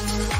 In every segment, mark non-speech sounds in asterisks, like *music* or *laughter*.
Thank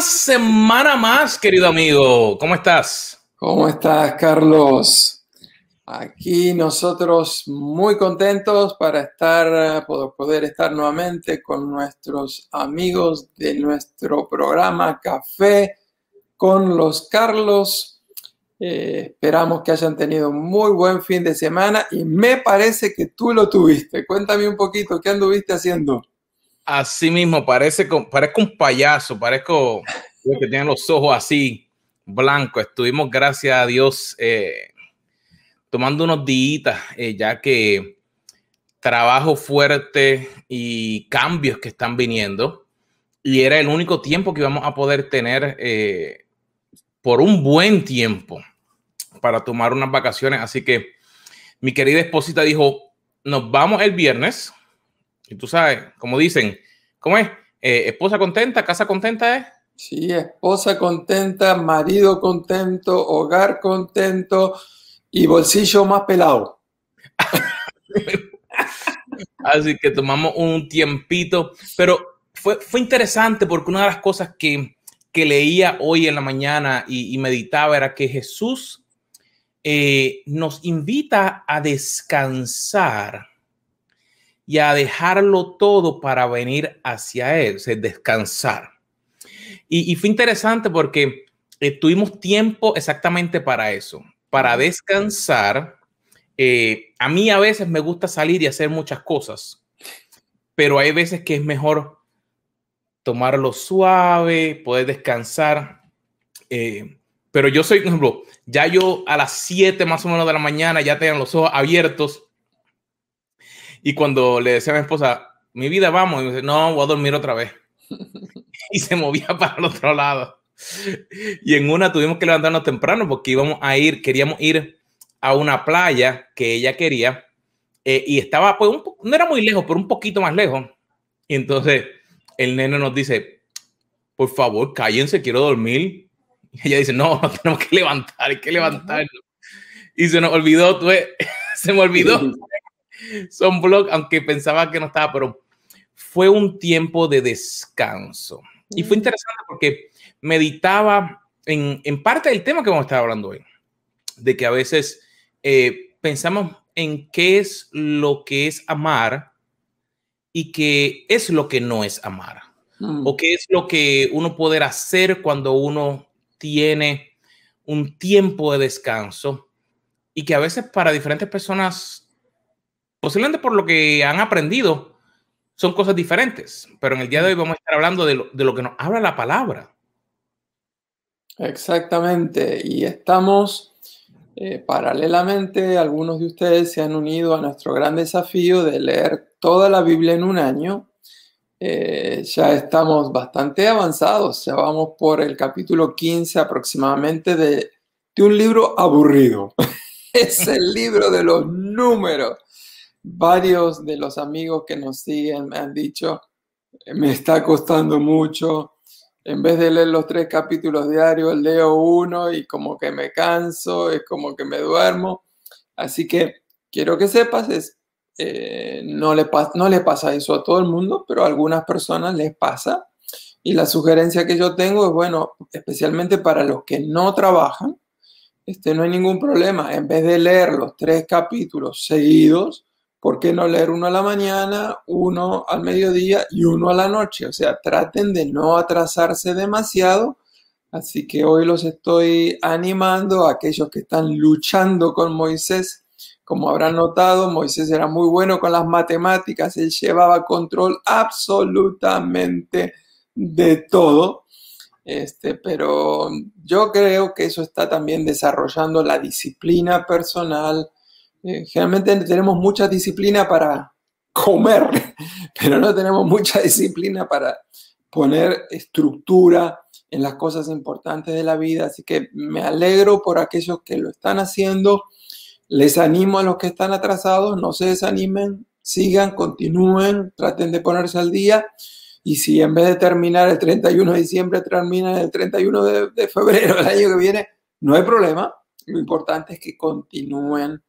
Semana más, querido amigo. ¿Cómo estás? ¿Cómo estás, Carlos? Aquí nosotros muy contentos para estar, poder estar nuevamente con nuestros amigos de nuestro programa Café con los Carlos. Eh, esperamos que hayan tenido un muy buen fin de semana y me parece que tú lo tuviste. Cuéntame un poquito, ¿qué anduviste haciendo? Así mismo, parece, parezco un payaso, parezco que tiene los ojos así blancos. Estuvimos, gracias a Dios, eh, tomando unos días, eh, ya que trabajo fuerte y cambios que están viniendo. Y era el único tiempo que íbamos a poder tener eh, por un buen tiempo para tomar unas vacaciones. Así que mi querida esposita dijo, nos vamos el viernes y tú sabes, como dicen, ¿cómo es? Eh, esposa contenta, casa contenta es. Sí, esposa contenta, marido contento, hogar contento y bolsillo más pelado. *laughs* Así que tomamos un tiempito, pero fue, fue interesante porque una de las cosas que, que leía hoy en la mañana y, meditaba era que Jesús eh, nos invita a descansar y a dejarlo todo para venir hacia Él, o descansar. Y, fue interesante porque eh, tuvimos tiempo exactamente para eso. para descansar. Eh, a mí a veces me gusta salir y hacer muchas cosas, pero hay veces que es mejor tomarlo suave, poder descansar. Eh, pero yo soy, por ejemplo, ya yo a las 7 más o menos de la mañana ya tengo los ojos abiertos. Y cuando le decía a mi esposa, mi vida, vamos, y me dice, no, voy a dormir otra vez. *laughs* y se movía *laughs* para el otro lado. Y en una tuvimos que levantarnos temprano porque íbamos a ir, queríamos ir a una playa que ella quería. Eh, y estaba, pues, no era muy lejos, pero un poquito más lejos. Y entonces el nene nos dice, por favor, cállense, quiero dormir. Y ella dice, no, tenemos que levantar, hay que levantarnos. Y se nos olvidó, *laughs* se me olvidó. Son blog, aunque pensaba que no estaba, pero fue un tiempo de descanso. Y fue mm. interesante porque meditaba en, en parte del tema que vamos a estar hablando hoy, de que a veces eh, pensamos en qué es lo que es amar y qué es lo que no es amar. Mm. O qué es lo que uno puede hacer cuando uno tiene un tiempo de descanso y que a veces para diferentes personas, posiblemente por lo que han aprendido, son cosas diferentes. Pero en el día de hoy vamos a estar hablando de lo, de lo que nos habla la palabra. Exactamente. Y estamos eh, paralelamente, algunos de ustedes se han unido a nuestro gran desafío de leer toda la Biblia en un año. Eh, ya estamos bastante avanzados, ya vamos por el capítulo 15 aproximadamente de, de un libro aburrido. *laughs* es el libro de los números. Varios de los amigos que nos siguen me han dicho, me está costando mucho, en vez de leer los tres capítulos diarios, leo uno y como que me canso, es como que me duermo. Así que quiero que sepas, es, eh, no, le no le pasa eso a todo el mundo, pero a algunas personas les pasa. Y la sugerencia que yo tengo es, bueno, especialmente para los que no trabajan, este, no hay ningún problema. En vez de leer los tres capítulos seguidos, ¿por qué no leer uno a la mañana, uno al mediodía y uno a la noche? O sea, traten de no atrasarse demasiado. Así que hoy los estoy animando a aquellos que están luchando con Moisés. Como habrán notado, Moisés era muy bueno con las matemáticas, él llevaba control absolutamente de todo. Este, pero yo creo que eso está también desarrollando la disciplina personal, eh, generalmente tenemos mucha disciplina para comer, *laughs* pero no tenemos mucha disciplina para poner estructura en las cosas importantes de la vida. Así que me alegro por aquellos que lo están haciendo. Les animo a los que están atrasados, no se desanimen, sigan, continúen, traten de ponerse al día. Y si en vez de terminar el 31 de diciembre, terminan el 31 de, de febrero del año que viene, no hay problema. Lo importante es que continúen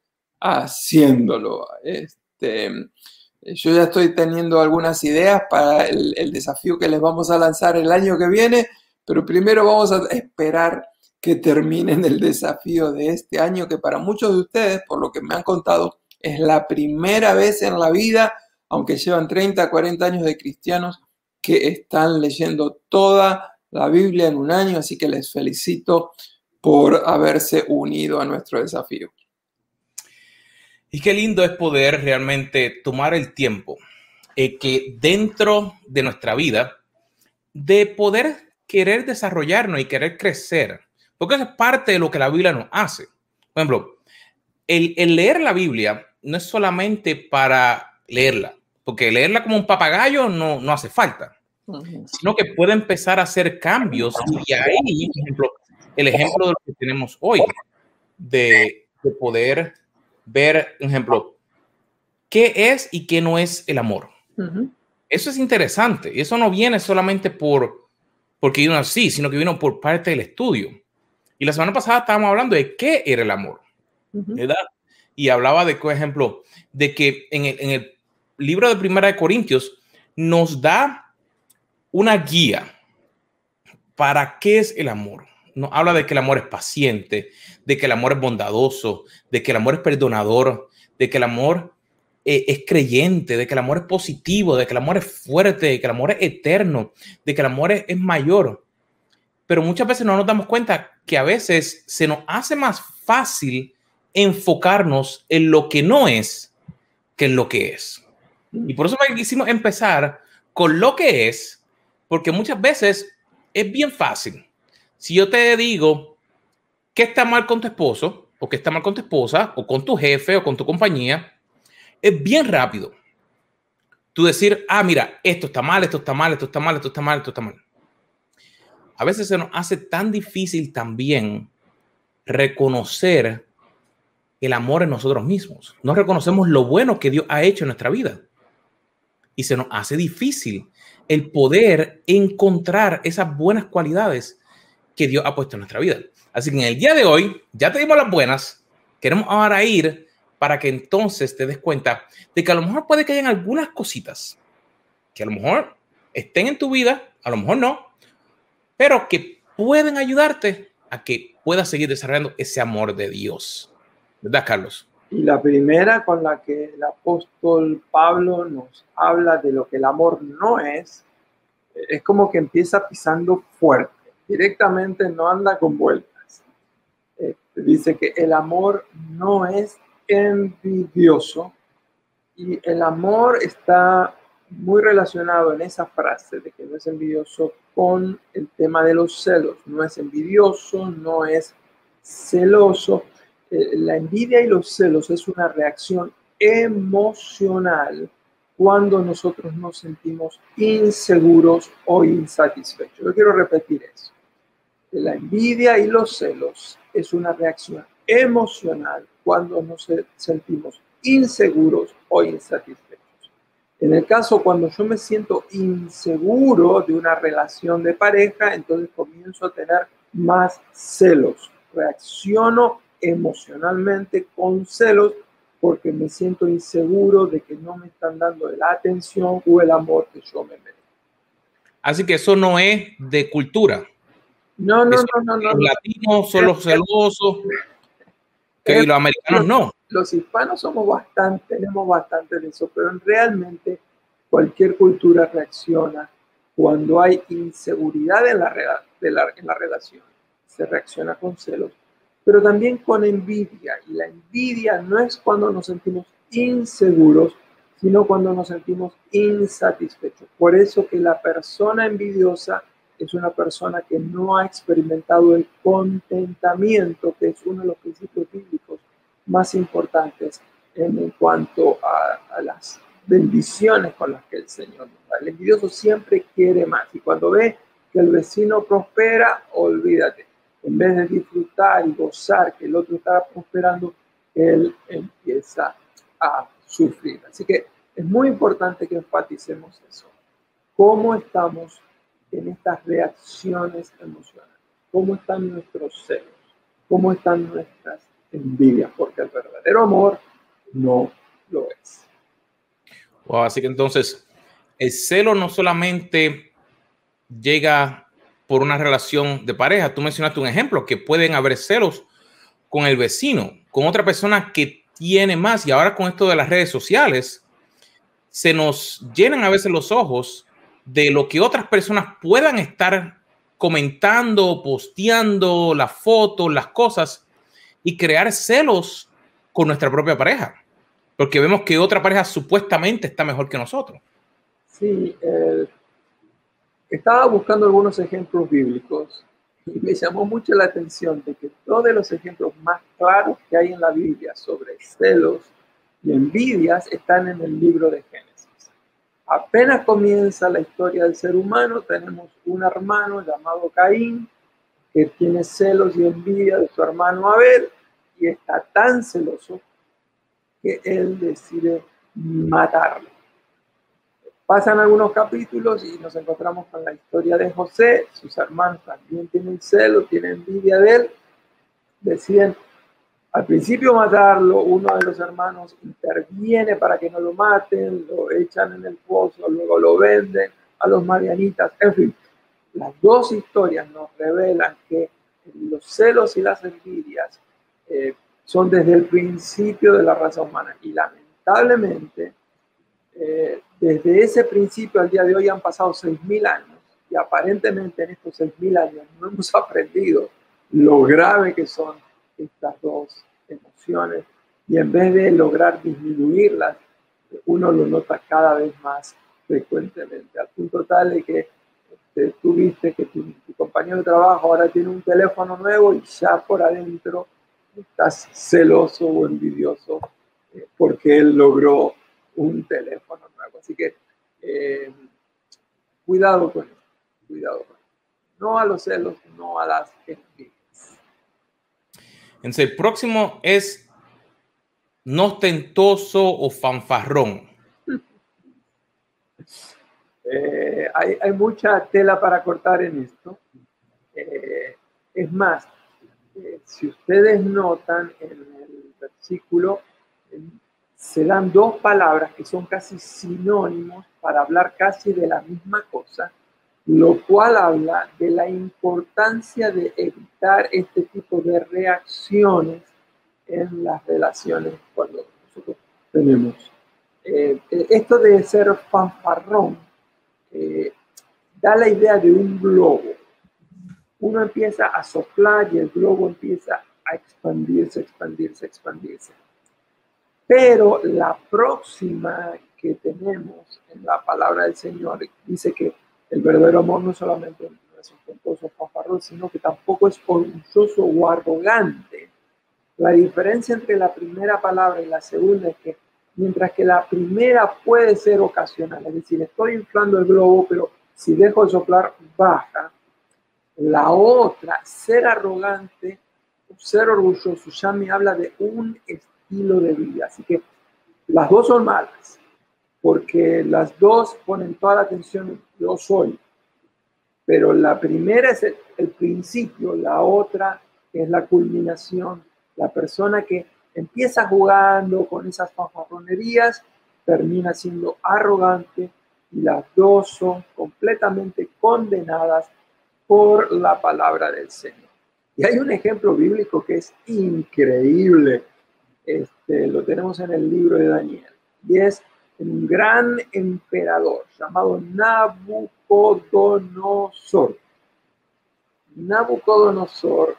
haciéndolo. Este, yo ya estoy teniendo algunas ideas para el, el, desafío que les vamos a lanzar el año que viene, pero primero vamos a esperar que terminen el desafío de este año, que para muchos de ustedes, por lo que me han contado, es la primera vez en la vida, aunque llevan 30, 40 años de cristianos, que están leyendo toda la Biblia en un año, así que les felicito por haberse unido a nuestro desafío. Y qué lindo es poder realmente tomar el tiempo eh, que dentro de nuestra vida, de poder querer desarrollarnos y querer crecer, porque eso es parte de lo que la Biblia nos hace. Por ejemplo, el, el leer la Biblia no es solamente para leerla, porque leerla como un papagayo no, no hace falta, sino que puede empezar a hacer cambios y ahí, por ejemplo, el ejemplo de lo que tenemos hoy, de, de poder ver, por ejemplo, qué es y qué no es el amor. Eso es interesante eso no viene solamente por porque vino así, sino que vino por parte del estudio. Y la semana pasada estábamos hablando de qué era el amor, ¿verdad? Y hablaba de, por ejemplo, de que en el, en el libro de Primera de Corintios nos da una guía para qué es el amor nos habla de que el amor es paciente, de que el amor es bondadoso, de que el amor es perdonador, de que el amor eh, es creyente, de que el amor es positivo, de que el amor es fuerte, de que el amor es eterno, de que el amor es, mayor. Pero muchas veces no nos damos cuenta que a veces se nos hace más fácil enfocarnos en lo que no es que en lo que es. Y por eso quisimos empezar con lo que es, porque muchas veces es bien fácil. Si yo te digo qué está mal con tu esposo, o qué está mal con tu esposa, o con tu jefe, o con tu compañía, es bien rápido. Tú decir, ah, mira, esto está mal, esto está mal, esto está mal, esto está mal, esto está mal. A veces se nos hace tan difícil también reconocer el amor en nosotros mismos. No reconocemos lo bueno que Dios ha hecho en nuestra vida. Y se nos hace difícil el poder encontrar esas buenas cualidades que Dios ha puesto en nuestra vida. Así que en el día de hoy ya te dimos las buenas. Queremos ahora ir para que entonces te des cuenta de que a lo mejor puede que hayan algunas cositas que a lo mejor estén en tu vida, a lo mejor no, pero que pueden ayudarte a que puedas seguir desarrollando ese amor de Dios. ¿Verdad, Carlos? Y la primera con la que el apóstol Pablo nos habla de lo que el amor no es, es como que empieza pisando fuerte, directamente no anda con vueltas. Eh, dice que el amor no es envidioso y el amor está muy relacionado en esa frase de que no es envidioso con el tema de los celos. No es envidioso, no es celoso. Eh, la envidia y los celos es una reacción emocional cuando nosotros nos sentimos inseguros o insatisfechos. Yo quiero repetir eso. La envidia y los celos es una reacción emocional cuando nos sentimos inseguros o insatisfechos. En el caso cuando yo me siento inseguro de una relación de pareja, entonces comienzo a tener más celos. Reacciono emocionalmente con celos porque me siento inseguro de que no me están dando la atención o el amor que yo me merezco. Así que eso no es de cultura. No, no, no, no, Los latinos son los celosos, que los americanos no. Los hispanos somos bastante, tenemos bastante de eso, pero realmente cualquier cultura reacciona cuando hay inseguridad en la, en la relación. Se reacciona con celos, pero también con envidia. Y la envidia no es cuando nos sentimos inseguros, sino cuando nos sentimos insatisfechos. Por eso que la persona envidiosa es una persona que no ha experimentado el contentamiento, que es uno de los principios bíblicos más importantes en, cuanto a, las bendiciones con las que el Señor nos da. El envidioso siempre quiere más y cuando ve que el vecino prospera, olvídate. En vez de disfrutar y gozar que el otro está prosperando, él empieza a sufrir. Así que es muy importante que enfaticemos eso. ¿Cómo estamos en estas reacciones emocionales. ¿Cómo están nuestros celos? ¿Cómo están nuestras envidias? Porque el verdadero amor no lo es. así que entonces, el celo no solamente llega por una relación de pareja. Tú mencionaste un ejemplo, que pueden haber celos con el vecino, con otra persona que tiene más. Y ahora con esto de las redes sociales, se nos llenan a veces los ojos de lo que otras personas puedan estar comentando, posteando las fotos, las cosas y crear celos con nuestra propia pareja, porque vemos que otra pareja supuestamente está mejor que nosotros. Sí, estaba buscando algunos ejemplos bíblicos y me llamó mucho la atención de que todos los ejemplos más claros que hay en la Biblia sobre celos y envidias están en el libro de Génesis. Apenas comienza la historia del ser humano, tenemos un hermano llamado Caín que tiene celos y envidia de su hermano Abel y está tan celoso que él decide matarlo. Pasan algunos capítulos y nos encontramos con la historia de José. Sus hermanos también tienen celos, tienen envidia de él. Deciden al principio matarlo, uno de los hermanos interviene para que no lo maten, lo echan en el pozo, luego lo venden a los marianitas, en fin. Las dos historias nos revelan que los celos y las envidias eh, son desde el principio de la raza humana y lamentablemente eh, desde ese principio al día de hoy han pasado 6.000 años y aparentemente en estos 6.000 años no hemos *laughs* aprendido lo grave que son estas dos emociones y en vez de lograr disminuirlas, uno lo nota cada vez más frecuentemente, al punto tal de que este, tú viste que tu, compañero de trabajo ahora tiene un teléfono nuevo y ya por adentro estás celoso o envidioso eh, porque él logró un teléfono. Así que eh, cuidado con eso, cuidado con. No a los celos, no a las envidias. Entonces, el próximo es no ostentoso o fanfarrón. *laughs* Eh, hay, mucha tela para cortar en esto. Eh, es más, si ustedes notan en el versículo, se dan dos palabras que son casi sinónimos para hablar casi de la misma cosa, lo cual habla de la importancia de evitar este tipo de reacciones en las relaciones cuando nosotros tenemos. esto de ser fanfarrón eh, da la idea de un globo. Uno empieza a soplar y el globo empieza a expandirse, expandirse, expandirse. Pero la próxima que tenemos en la palabra del Señor dice que el verdadero amor no solamente es ostentoso, fanfarrón, sino que tampoco es orgulloso o arrogante. La diferencia entre la primera palabra y la segunda es que mientras que la primera puede ser ocasional, es decir, estoy inflando el globo, pero si dejo de soplar, baja. La otra, ser arrogante, ser orgulloso, ya me habla de un estilo de vida. Así que las dos son malas, porque las dos ponen toda la atención, yo soy. Pero la primera es el, principio, la otra es la culminación, la persona que empieza jugando con esas fanfarronerías, termina siendo arrogante y las dos son completamente condenadas por la palabra del Señor. Y hay un ejemplo bíblico que es increíble. Este, lo tenemos en el libro de Daniel. Y es un gran emperador llamado Nabucodonosor. Nabucodonosor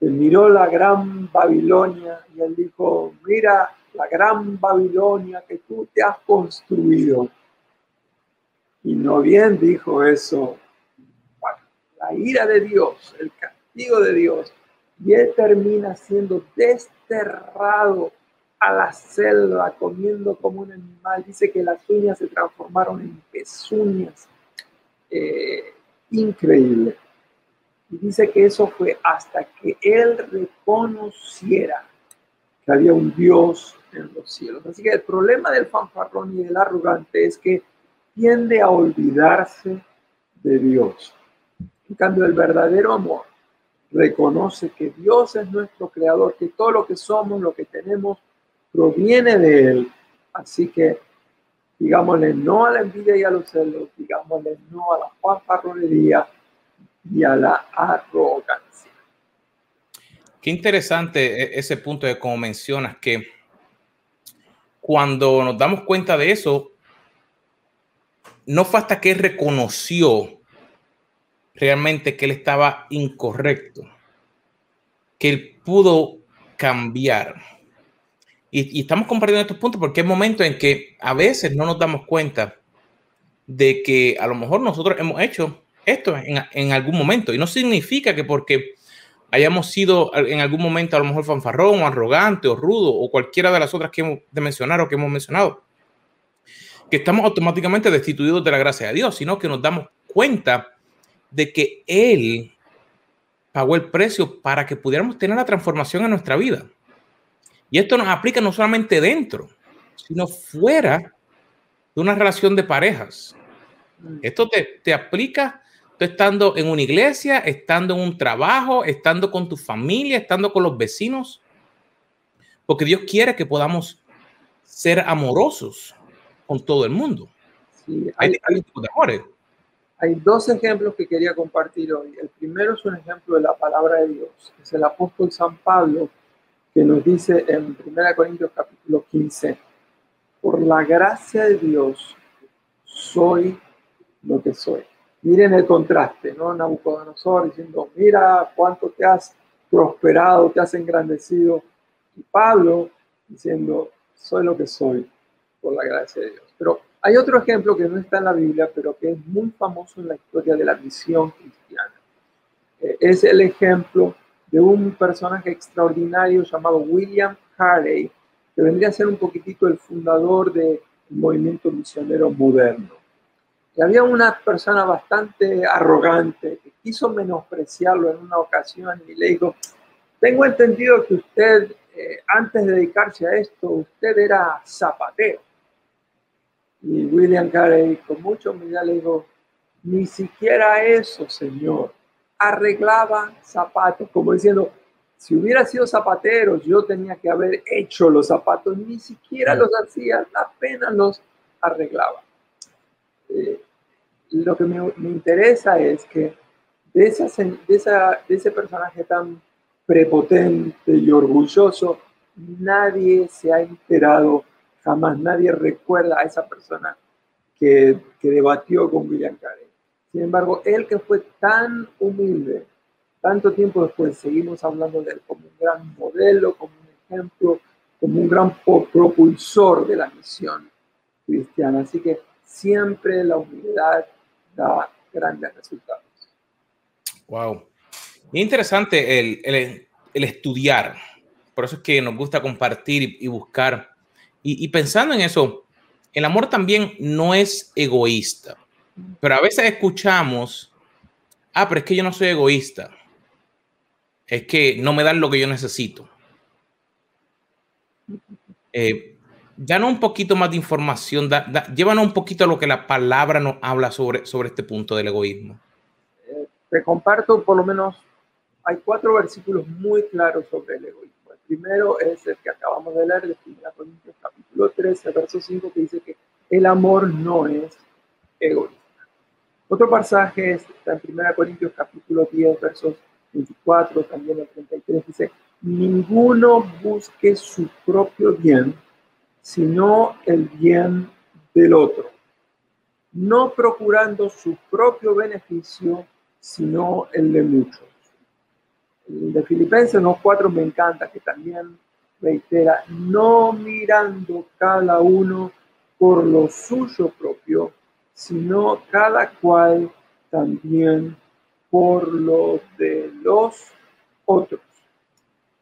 miró la gran Babilonia y él dijo, mira la gran Babilonia que tú te has construido. Y no bien dijo eso, la ira de Dios, el castigo de Dios, y él termina siendo desterrado a la selva, comiendo como un animal. Dice que las uñas se transformaron en pezuñas. Eh, increíble. Y dice que eso fue hasta que él reconociera que había un Dios en los cielos. Así que el problema del fanfarrón y del arrogante es que tiende a olvidarse de Dios. En cambio, el verdadero amor reconoce que Dios es nuestro creador, que todo lo que somos, lo que tenemos, proviene de Él. Así que digámosle no a la envidia y a los celos, digámosle no a la fanfarronería, y a la arrogancia. Qué interesante e-, ese punto de como mencionas que cuando nos damos cuenta de eso, no fue hasta que reconoció realmente que él estaba incorrecto, que él pudo cambiar. Y, estamos compartiendo estos puntos porque hay momentos en que a veces no nos damos cuenta de que a lo mejor nosotros hemos hecho esto en, algún momento. Y no significa que porque hayamos sido en algún momento a lo mejor fanfarrón o arrogante o rudo o cualquiera de las otras que hemos de mencionar o que hemos mencionado, que estamos automáticamente destituidos de la gracia de Dios, sino que nos damos cuenta de que Él pagó el precio para que pudiéramos tener la transformación en nuestra vida. Y esto nos aplica no solamente dentro, sino fuera de una relación de parejas. Mm. Esto te, te aplica estando en una iglesia, estando en un trabajo, estando con tu familia, estando con los vecinos, porque Dios quiere que podamos ser amorosos con todo el mundo. hay, hay, dos ejemplos que quería compartir hoy. El primero es un ejemplo de la palabra de Dios. Es el apóstol San Pablo que nos dice en 1 Corintios capítulo 15, por la gracia de Dios soy lo que soy. Miren el contraste, ¿no? Nabucodonosor diciendo, mira cuánto te has prosperado, te has engrandecido. Y Pablo diciendo, soy lo que soy por la gracia de Dios. Pero hay otro ejemplo que no está en la Biblia, pero que es muy famoso en la historia de la misión cristiana. Eh, es el ejemplo de un personaje extraordinario llamado William Carey, que vendría a ser un poquitito el fundador del movimiento misionero moderno. Y había una persona bastante arrogante que quiso menospreciarlo en una ocasión y le dijo, tengo entendido que usted, eh, antes de dedicarse a esto, usted era zapatero. Y William Carey con mucha humildad le dijo, ni siquiera eso, señor. Arreglaba zapatos, como diciendo, si hubiera sido zapatero, yo tenía que haber hecho los zapatos, ni siquiera los hacía, apenas los arreglaba. Eh, lo que me, interesa es que de, esa, de, esa, de ese personaje tan prepotente y orgulloso, nadie se ha enterado jamás, nadie recuerda a esa persona que, debatió con William Carey. Sin embargo, él que fue tan humilde, tanto tiempo después, seguimos hablando de él como un gran modelo, como un ejemplo, como un gran propulsor de la misión cristiana. Así que siempre la humildad da grandes resultados. Wow. interesante el, estudiar. Por eso es que nos gusta compartir y, buscar. Y, pensando en eso, el amor también no es egoísta. Pero a veces escuchamos, ah, pero es que yo no soy egoísta. Es que no me dan lo que yo necesito. Eh, danos un poquito más de información, llévanos un poquito a lo que la palabra nos habla sobre, sobre este punto del egoísmo. Eh, te comparto por lo menos, hay cuatro versículos muy claros sobre el egoísmo. Primero es el que acabamos de leer de 1 Corintios capítulo 13, verso 5, que dice que el amor no es egoísta. Otro pasaje está en 1 Corintios capítulo 10, versos 24, también el 33, dice, ninguno busque su propio bien, sino el bien del otro, no procurando su propio beneficio, sino el de muchos. De Filipenses 4 me encanta, que también reitera, no mirando cada uno por lo suyo propio, sino cada cual también por lo de los otros.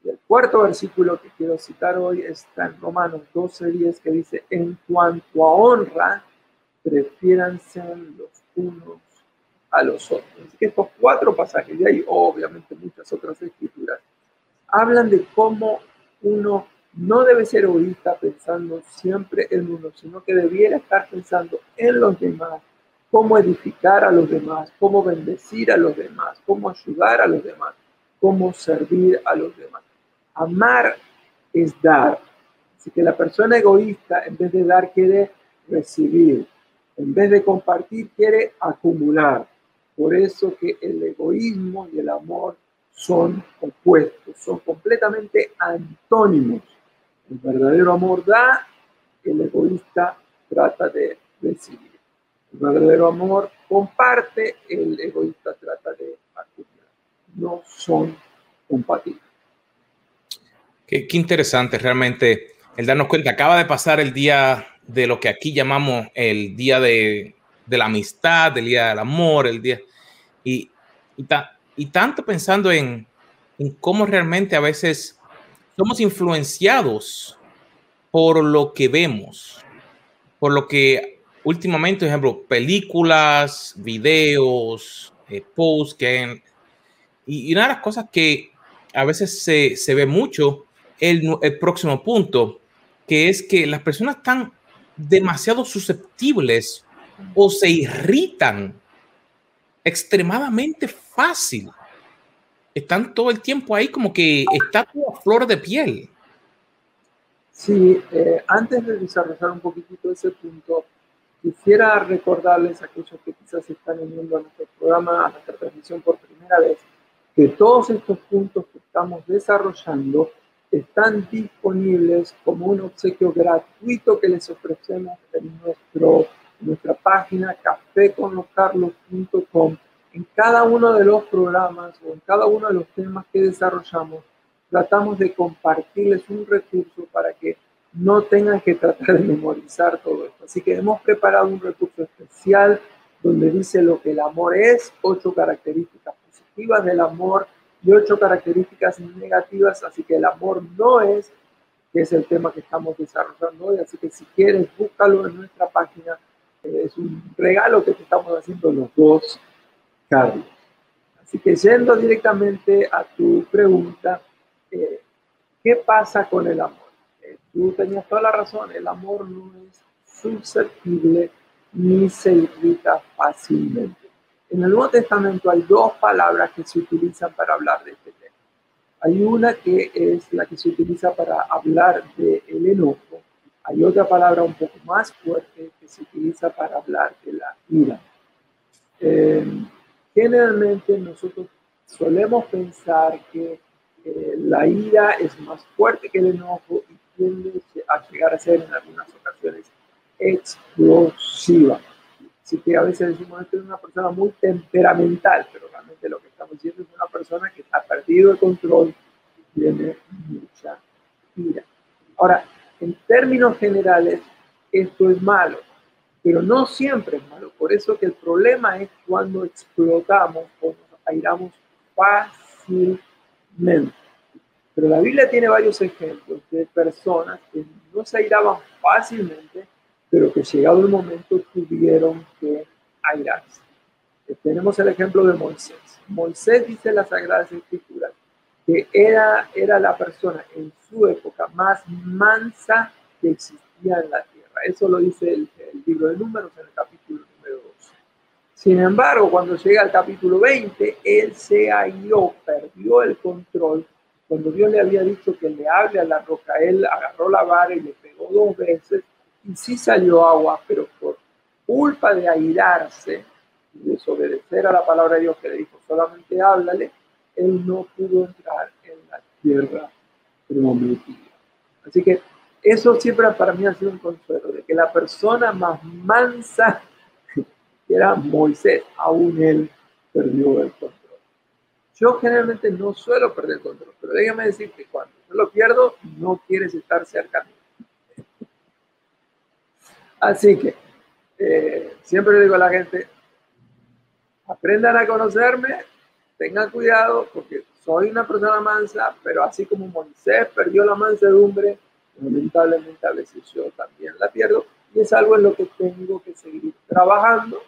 El cuarto versículo que quiero citar hoy está en Romanos 12:10 que dice, en cuanto a honra, prefiéranse los unos a los otros. Así que estos cuatro pasajes, y hay obviamente muchas otras escrituras, hablan de cómo uno no debe ser egoísta pensando siempre en uno, sino que debiera estar pensando en los demás, cómo edificar a los demás, cómo bendecir a los demás, cómo ayudar a los demás, cómo servir a los demás. Amar es dar. Así que la persona egoísta, en vez de dar, quiere recibir. En vez de compartir, quiere acumular. Por eso que el egoísmo y el amor son opuestos, son completamente antónimos. El verdadero amor da, el egoísta trata de recibir. El verdadero amor comparte, el egoísta trata de acumular. No son compatibles. Qué, interesante realmente el darnos cuenta. Acaba de pasar el día de lo que aquí llamamos el día de, la amistad, el día del amor, el día. Y, y, tanto pensando en, en cómo realmente a veces somos influenciados por lo que vemos, por lo que últimamente, por ejemplo, películas, videos, eh, posts que y, una de las cosas que a veces se, se ve mucho el, próximo punto, que es que las personas están demasiado susceptibles o se irritan extremadamente fácil. Están todo el tiempo ahí como que está toda flor de piel. Sí, eh, antes de desarrollar un poquitito ese punto, quisiera recordarles a aquellos que quizás están uniendo a nuestro programa, a nuestra transmisión por primera vez, que todos estos puntos que estamos desarrollando están disponibles como un obsequio gratuito que les ofrecemos en nuestro, nuestra página caféconloscarlos.com en cada uno de los programas o en cada uno de los temas que desarrollamos, tratamos de compartirles un recurso para que no tengan que tratar de memorizar todo esto. Así que hemos preparado un recurso especial donde dice lo que el amor es, ocho características positivas del amor y ocho características negativas. Así que el amor no es, que es el tema que estamos desarrollando hoy. Así que si quieres, búscalo en nuestra página. Es un regalo que te estamos haciendo los dos, Carlos. Así que yendo directamente a tu pregunta, eh, ¿qué pasa con el amor? Eh, tú tenías toda la razón, el amor no es susceptible ni se irrita fácilmente. En el Nuevo Testamento hay dos palabras que se utilizan para hablar de este tema. Hay una que es la que se utiliza para hablar del el enojo. Hay otra palabra un poco más fuerte que se utiliza para hablar de la ira. Eh, generalmente nosotros solemos pensar que eh, la ira es más fuerte que el enojo y tiende a llegar a ser en algunas ocasiones explosiva. Así que a veces decimos que es una persona muy temperamental, pero realmente lo que estamos diciendo es una persona que ha perdido el control y tiene mucha ira. Ahora, en términos generales, esto es malo, pero no siempre es malo. Por eso que el problema es cuando explotamos o nos airamos fácilmente. Pero la Biblia tiene varios ejemplos de personas que no se airaban fácilmente, pero que llegado el momento tuvieron que airarse. Tenemos el ejemplo de Moisés. Moisés dice en las Sagradas Escrituras que era, era la persona en su época más mansa que existía en la tierra. Eso lo dice el, libro de números en el capítulo número 12. Sin embargo, cuando llega al capítulo 20, él se airó, perdió el control. Cuando Dios le había dicho que le hable a la roca, él agarró la vara y le pegó dos veces y sí salió agua, pero por culpa de airarse y desobedecer a la palabra de Dios que le dijo solamente háblale, él no pudo entrar en la tierra prometida. Así que eso siempre para mí ha sido un consuelo, de que la persona más mansa *laughs* era Moisés, aún él perdió el control. Yo generalmente no suelo perder el control, pero déjame decir que cuando yo lo pierdo, no quieres estar cerca Así que eh, siempre le digo a la gente, aprendan a conocerme, tengan cuidado porque soy una persona mansa, pero así como Moisés perdió la mansedumbre, lamentablemente a veces yo también la pierdo y es algo en lo que tengo que seguir trabajando,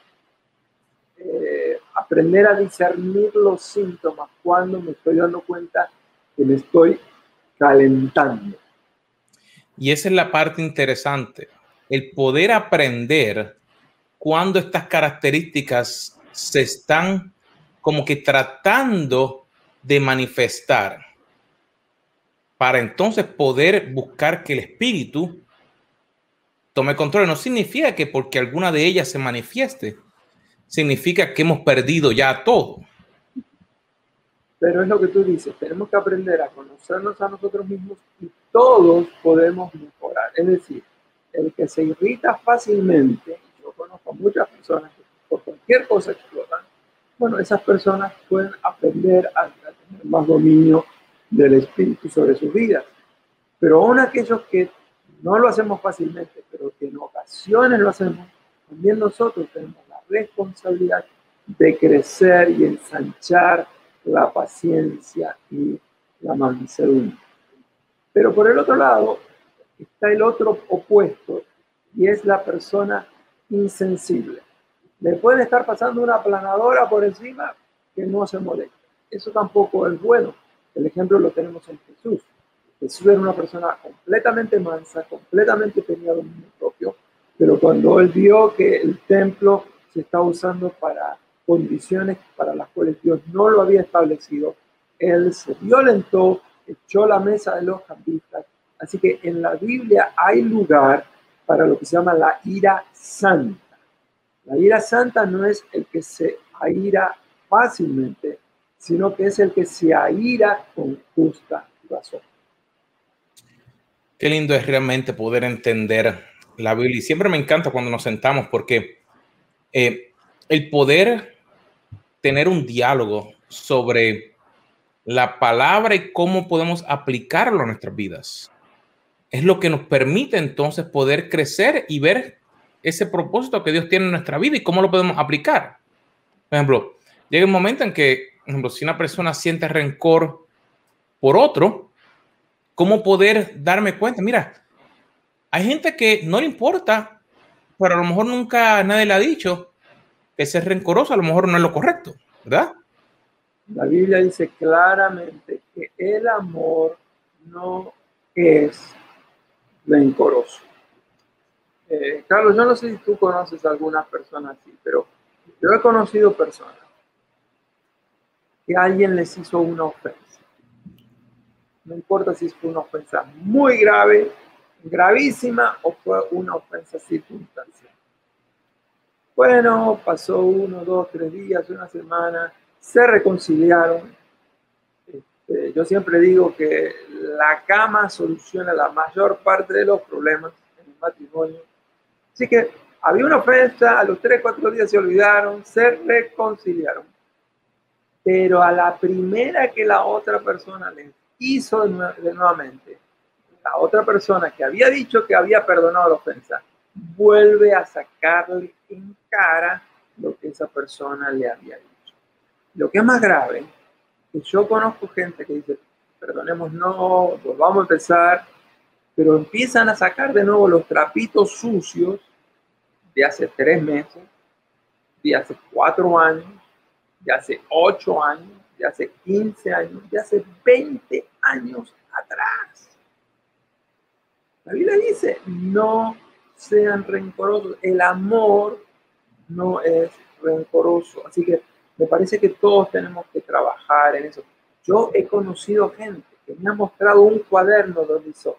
eh, aprender a discernir los síntomas cuando me estoy dando cuenta que me estoy calentando. Y esa es la parte interesante el poder aprender cuando estas características se están como que tratando de manifestar para entonces poder buscar que el espíritu tome control. No significa que porque alguna de ellas se manifieste, significa que hemos perdido ya todo. Pero es lo que tú dices, tenemos que aprender a conocernos a nosotros mismos y todos podemos mejorar. Es decir, el que se irrita fácilmente, yo conozco muchas personas que por cualquier cosa explotan, bueno, esas personas pueden aprender a, tener más dominio del espíritu sobre sus vidas. Pero aún aquellos que no lo hacemos fácilmente, pero que en ocasiones lo hacemos, también nosotros tenemos la responsabilidad de crecer y ensanchar la paciencia y la mansedumbre. Pero por el otro lado, está el otro opuesto y es la persona insensible. Le puede estar pasando una planadora por encima que no se molesta. Eso tampoco es bueno. El ejemplo lo tenemos en Jesús. Jesús era una persona completamente mansa, completamente tenía dominio propio, pero cuando él vio que el templo se estaba usando para condiciones para las cuales Dios no lo había establecido, él se violentó, echó la mesa de los cambistas Así que en la Biblia hay lugar para lo que se llama la ira santa. La ira santa no es el que se aira fácilmente, sino que es el que se aira con justa razón. Qué lindo es realmente poder entender la Biblia. Y siempre me encanta cuando nos sentamos porque eh, el poder tener un diálogo sobre la palabra y cómo podemos aplicarlo a nuestras vidas. Es lo que nos permite entonces poder crecer y ver ese propósito que Dios tiene en nuestra vida y cómo lo podemos aplicar. Por ejemplo, llega un momento en que, por ejemplo, si una persona siente rencor por otro, ¿cómo poder darme cuenta? Mira, hay gente que no le importa, pero a lo mejor nunca nadie le ha dicho que ser rencoroso a lo mejor no es lo correcto, ¿verdad? La Biblia dice claramente que el amor no es rencoroso. Eh, Carlos, yo no sé si tú conoces a algunas personas así, pero yo he conocido personas que alguien les hizo una ofensa. No importa si fue una ofensa muy grave, gravísima o fue una ofensa circunstancial. Bueno, pasó uno, dos, tres días, una semana, se reconciliaron. Este, yo siempre digo que la cama soluciona la mayor parte de los problemas en el matrimonio. Así que había una ofensa, a los tres, cuatro días se olvidaron, se reconciliaron. Pero a la primera que la otra persona les hizo de nuevamente, la otra persona que había dicho que había perdonado la ofensa, vuelve a sacarle en cara lo que esa persona le había dicho. Lo que es más grave, que yo conozco gente que dice, perdonemos, no, volvamos a empezar, pero empiezan a sacar de nuevo los trapitos sucios de hace tres meses, de hace cuatro años, de hace ocho años, de hace 15 años, de hace 20 años atrás. La Biblia dice, no sean rencorosos. El amor no es rencoroso. Así que me parece que todos tenemos que trabajar en eso. Yo he conocido gente que me ha mostrado un cuaderno donde hizo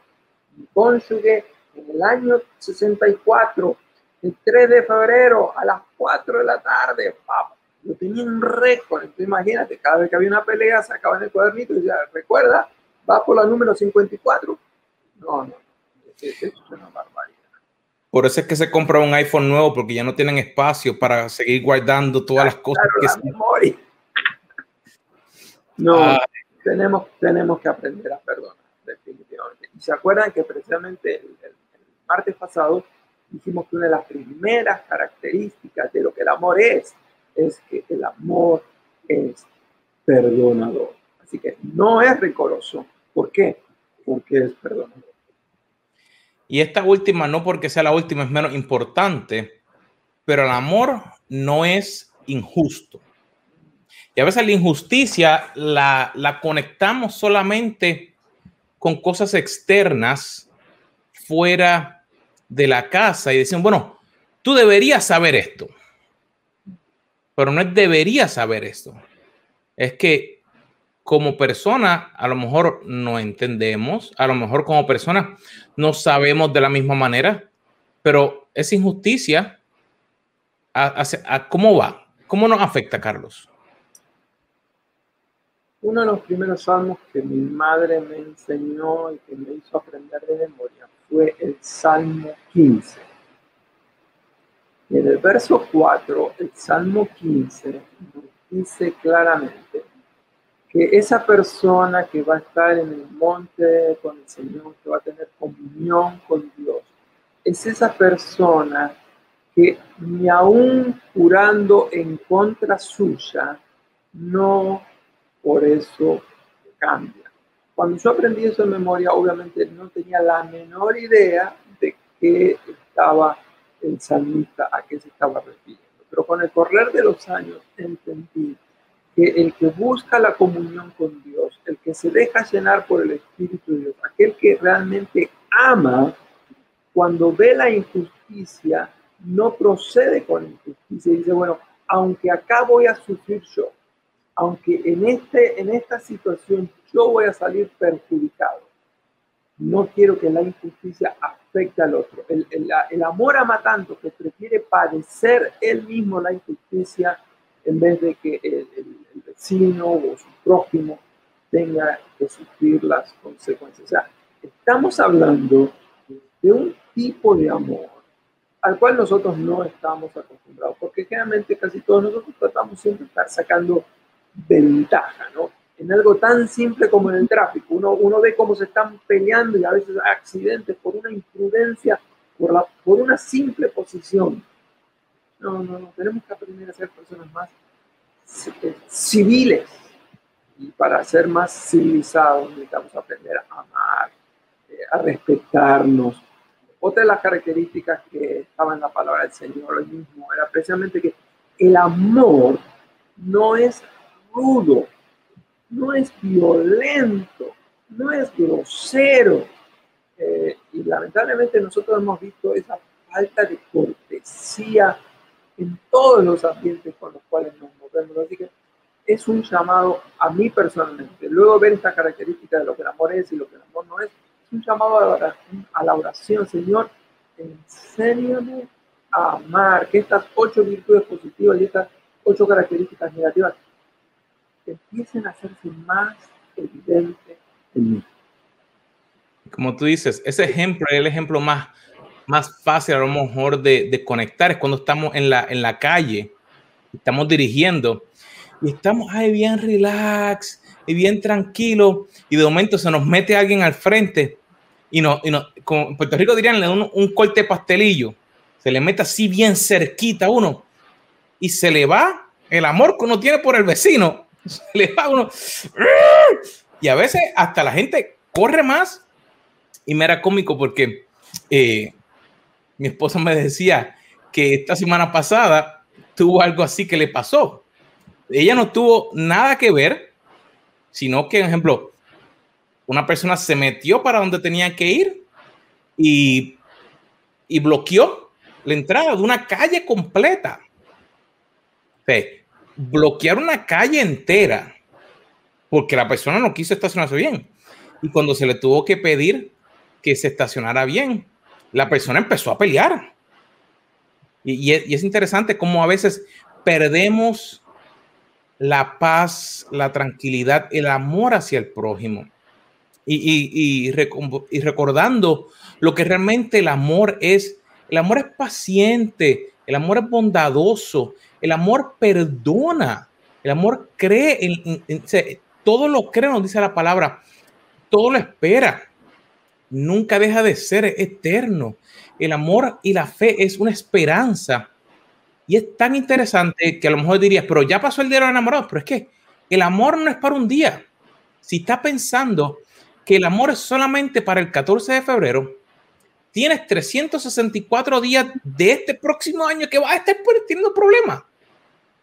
mi cónyuge en el año 64, el 3 de febrero a las 4 de la tarde, papá. Yo tenía un récord, entonces imagínate, cada vez que había una pelea sacaban el cuadernito y decía, recuerda, va por la número 54. No, no, eso es una barbaridad. Por eso es que se compra un iPhone nuevo, porque ya no tienen espacio para seguir guardando todas las cosas que la memoria. *laughs* No, ah. tenemos, tenemos que aprender a perdonar, definitivamente. Y se acuerdan que precisamente el, el, martes pasado dijimos que una de las primeras características de lo que el amor es, es que el amor es perdonador. Así que no es recoroso. ¿Por qué? Porque es perdonador. Y esta última, no porque sea la última, es menos importante, pero el amor no es injusto. Y a veces la injusticia la, la conectamos solamente con cosas externas fuera de la casa y decimos, bueno, tú deberías saber esto. Pero no es debería saber esto. Es que como persona a lo mejor no entendemos, a lo mejor como persona no sabemos de la misma manera, pero esa injusticia, a, ¿cómo va? ¿Cómo nos afecta, Carlos? Uno de los primeros salmos que mi madre me enseñó y que me hizo aprender de memoria fue el Salmo 15. Y en el verso 4, el Salmo 15 dice claramente, que esa persona que va a estar en el monte con el Señor, que va a tener comunión con Dios, es esa persona que ni aún curando en contra suya, no por eso cambia. Cuando yo aprendí eso en memoria, obviamente no tenía la menor idea de qué estaba el salmista, a qué se estaba refiriendo. Pero con el correr de los años entendí que el que busca la comunión con Dios, el que se deja llenar por el Espíritu de Dios, aquel que realmente ama, cuando ve la injusticia, no procede con injusticia y dice, bueno, aunque acá voy a sufrir yo, aunque en, este, en esta situación yo voy a salir perjudicado, no quiero que la injusticia afecte al otro. El, el amor ama tanto que prefiere padecer él mismo la injusticia en vez de que el, vecino o su prójimo tenga que sufrir las consecuencias. O sea, estamos hablando de un tipo de amor al cual nosotros no estamos acostumbrados, porque generalmente casi todos nosotros tratamos siempre de estar sacando ventaja, ¿no? En algo tan simple como en el tráfico, uno, uno ve cómo se están peleando y a veces accidentes por una imprudencia, por, la, por una simple posición. No, no, no, tenemos que aprender a ser personas más civiles, y para ser más civilizados necesitamos aprender a amar, eh, a respetarnos. Otra de las características que estaba en la palabra del Señor hoy mismo era precisamente que el amor no es rudo, no es violento, no es grosero. Eh, y lamentablemente nosotros hemos visto esa falta de cortesía en todos los ambientes con los cuales nos movemos. Así que es un llamado a mí personalmente. Luego ver esta característica de lo que el amor es y lo que el amor no es, es un llamado a la oración, Señor, enséñame a amar, que estas ocho virtudes positivas y estas ocho características negativas empiecen a hacerse más evidentes en mí. Como tú dices, ese ejemplo es el ejemplo más, más fácil a lo mejor de, de conectar, es cuando estamos en la, en la calle, estamos dirigiendo y estamos ahí bien relax y bien tranquilo y de momento se nos mete alguien al frente y no, y no como en Puerto Rico dirían un, un corte pastelillo, se le mete así bien cerquita a uno y se le va el amor que uno tiene por el vecino, *laughs* le va uno y a veces hasta la gente corre más y me era cómico porque eh, mi esposa me decía que esta semana pasada tuvo algo así que le pasó ella no tuvo nada que ver, sino que, por ejemplo, una persona se metió para donde tenía que ir y, y bloqueó la entrada de una calle completa. Bloquear una calle entera porque la persona no quiso estacionarse bien. Y cuando se le tuvo que pedir que se estacionara bien, la persona empezó a pelear. Y, es interesante cómo a veces perdemos la paz, la tranquilidad, el amor hacia el prójimo. Y, recordando lo que realmente el amor es. El amor es paciente, el amor es bondadoso, el amor perdona, el amor cree, en, todo lo cree, nos dice la palabra, todo lo espera, nunca deja de ser eterno. El amor y la fe es una esperanza y es tan interesante que a lo mejor dirías, pero ya pasó el día de los enamorados, pero es que el amor no es para un día. Si estás pensando que el amor es solamente para el 14 de febrero, tienes 364 días de este próximo año que vas a estar teniendo problemas.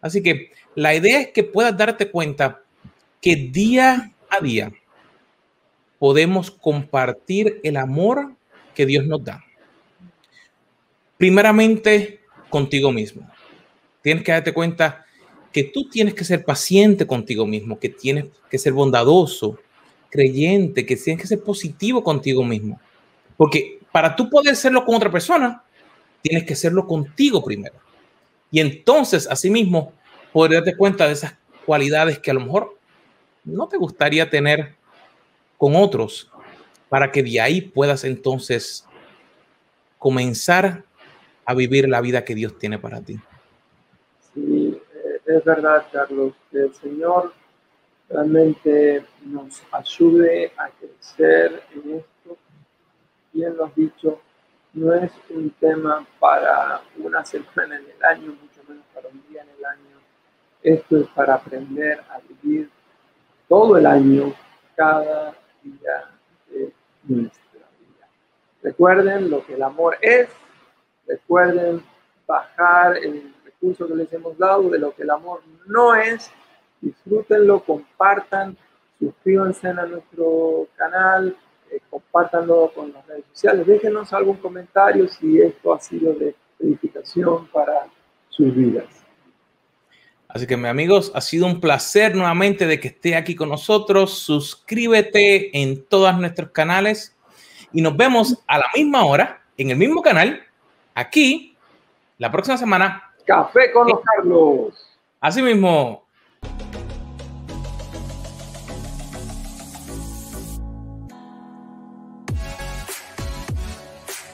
Así que la idea es que puedas darte cuenta que día a día podemos compartir el amor que Dios nos da. Primeramente, contigo mismo. Tienes que darte cuenta que tú tienes que ser paciente contigo mismo, que tienes que ser bondadoso, creyente, que tienes que ser positivo contigo mismo. Porque para tú poder serlo con otra persona, tienes que serlo contigo primero. Y entonces, asimismo, podrías darte cuenta de esas cualidades que a lo mejor no te gustaría tener con otros, para que de ahí puedas entonces comenzar a vivir la vida que Dios tiene para ti. Sí, eh, es verdad, Carlos, que el Señor realmente nos ayude a crecer en esto. Bien lo has dicho, no es un tema para una semana en el año, mucho menos para un día en el año. Esto es para aprender a vivir todo el año, cada día de nuestra vida. Recuerden lo que el amor es, recuerden bajar el curso que les hemos dado de lo que el amor no es. Disfrútenlo, compartan, suscríbanse a nuestro canal, eh, compártanlo con las redes sociales. Déjenos algún comentario si esto ha sido de edificación para sus vidas. Así que, mis amigos, ha sido un placer nuevamente de que esté aquí con nosotros. Suscríbete en todos nuestros canales y nos vemos a la misma hora en el mismo canal, aquí, la próxima semana Café con los Carlos. Así mismo,